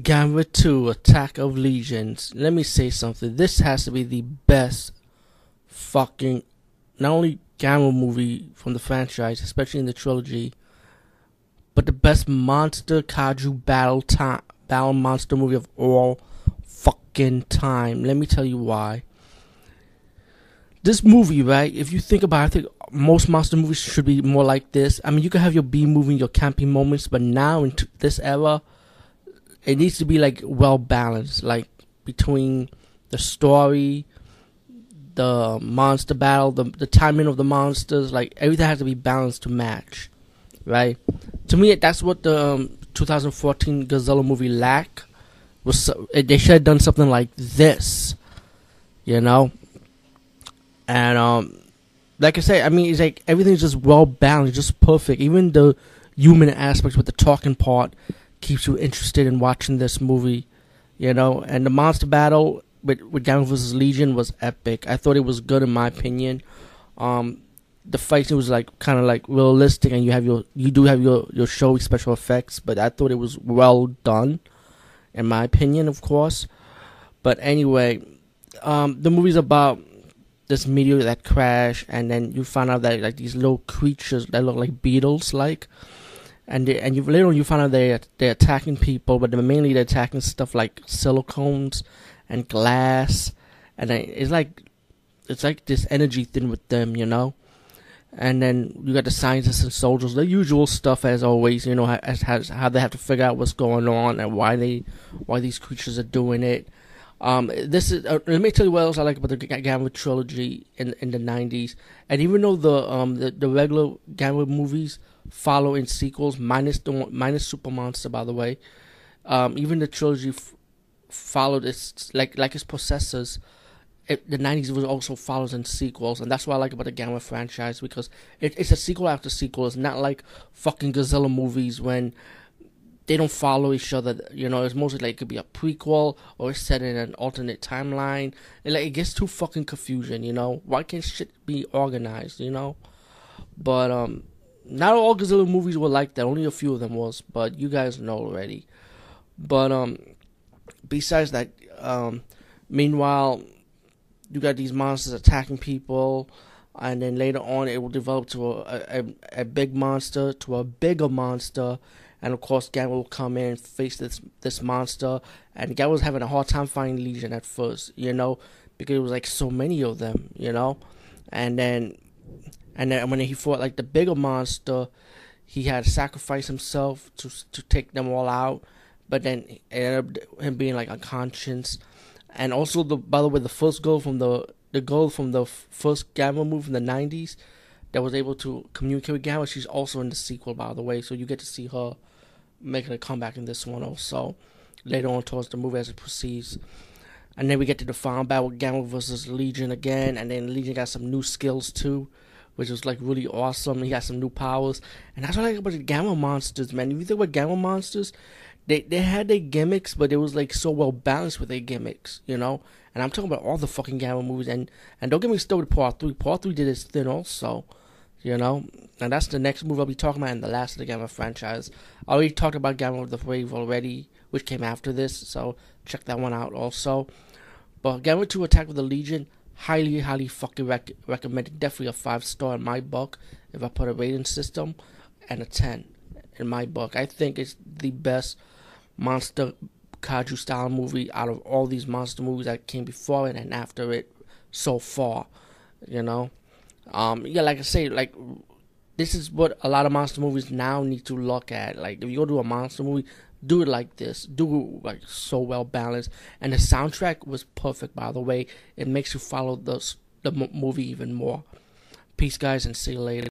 Gamera 2 Attack of Legions. Let me say something. This has to be the best fucking, not only Gamera movie from the franchise, especially in the trilogy, but the best monster kaiju battle time, battle monster movie of all fucking time. Let me tell you why. This movie, right? If you think about it, I think most monster movies should be more like this. I mean, you can have your B movie, your camping moments, but now in this era, it needs to be like well balanced, like between the story, the monster battle, the the timing of the monsters, like everything has to be balanced to match, right? To me, that's what the um, 2014 Godzilla movie lack was. They should have done something like this, you know. And um, like I say, I mean, it's like everything's just well balanced, just perfect. Even the human aspects with the talking part keeps you interested in watching this movie, you know. And the monster battle with with Gamera vs Legion was epic. I thought it was good in my opinion. Um, the fighting was like kind of like realistic, and you have your you do have your your showy special effects, but I thought it was well done, in my opinion, of course. But anyway, um, the movie's about this meteor that crashed, and then you find out that like these little creatures that look like beetles, like and they, and you later on you find out they they're attacking people, but they're mainly they're attacking stuff like silicones and glass, and it's like it's like this energy thing with them, you know. And then you got the scientists and soldiers, the usual stuff as always, you know, as, as how they have to figure out what's going on and why they why these creatures are doing it. Um, this is uh, let me tell you what else I like about the Gamera trilogy in in the '90s, and even though the um the, the regular Gamera movies follow in sequels, minus the minus Super Monster, by the way, um, even the trilogy f- followed its like like its possessors. It, the '90s was also follows in sequels, and that's what I like about the Gamera franchise because it, it's a sequel after sequel. It's not like fucking Godzilla movies when they don't follow each other. You know, it's mostly like it could be a prequel or it's set in an alternate timeline. And like it gets too fucking confusion. You know, why can't shit be organized? You know, but um, not all Godzilla movies were like that. Only a few of them was, but you guys know already. But um, besides that, um, meanwhile, you got these monsters attacking people, and then later on it will develop to a, a, a big monster, to a bigger monster, and of course Gamera will come in and face this this monster, and Gamera was having a hard time finding Legion at first, you know, because it was like so many of them, you know, and then and then when he fought like the bigger monster, he had to sacrifice himself to to take them all out. But then it ended up him being like unconscious, and also the by the way the first girl from the the girl from the first Gamera move in the '90s that was able to communicate with Gamera, she's also in the sequel by the way. So you get to see her making a comeback in this one also later on towards the movie as it proceeds. And then we get to the final battle with Gamera versus Legion again, and then Legion got some new skills too which was like really awesome. He got some new powers, and that's what I like about the Gamera monsters, man. If you think about Gamera monsters, they they had their gimmicks, but it was like so well balanced with their gimmicks, you know. And I'm talking about all the fucking Gamera movies, and and don't get me started with Part Three. Part Three did its thing also, you know. And that's the next movie I'll be talking about in the last of the Gamera franchise. I already talked about Gamera the Brave already, which came after this, so check that one out also. But Gamera Two Attack with the Legion highly, highly fucking rec- recommended. Definitely a five star in my book. If I put a rating system, and a ten in my book. I think it's the best monster kaiju style movie out of all these monster movies that came before it and after it so far. You know, um, yeah, like I say, like this is what a lot of monster movies now need to look at. Like if you go to a monster movie, do it like this. Do it like so well balanced, and the soundtrack was perfect. By the way, it makes you follow the the movie even more. Peace, guys, and see you later.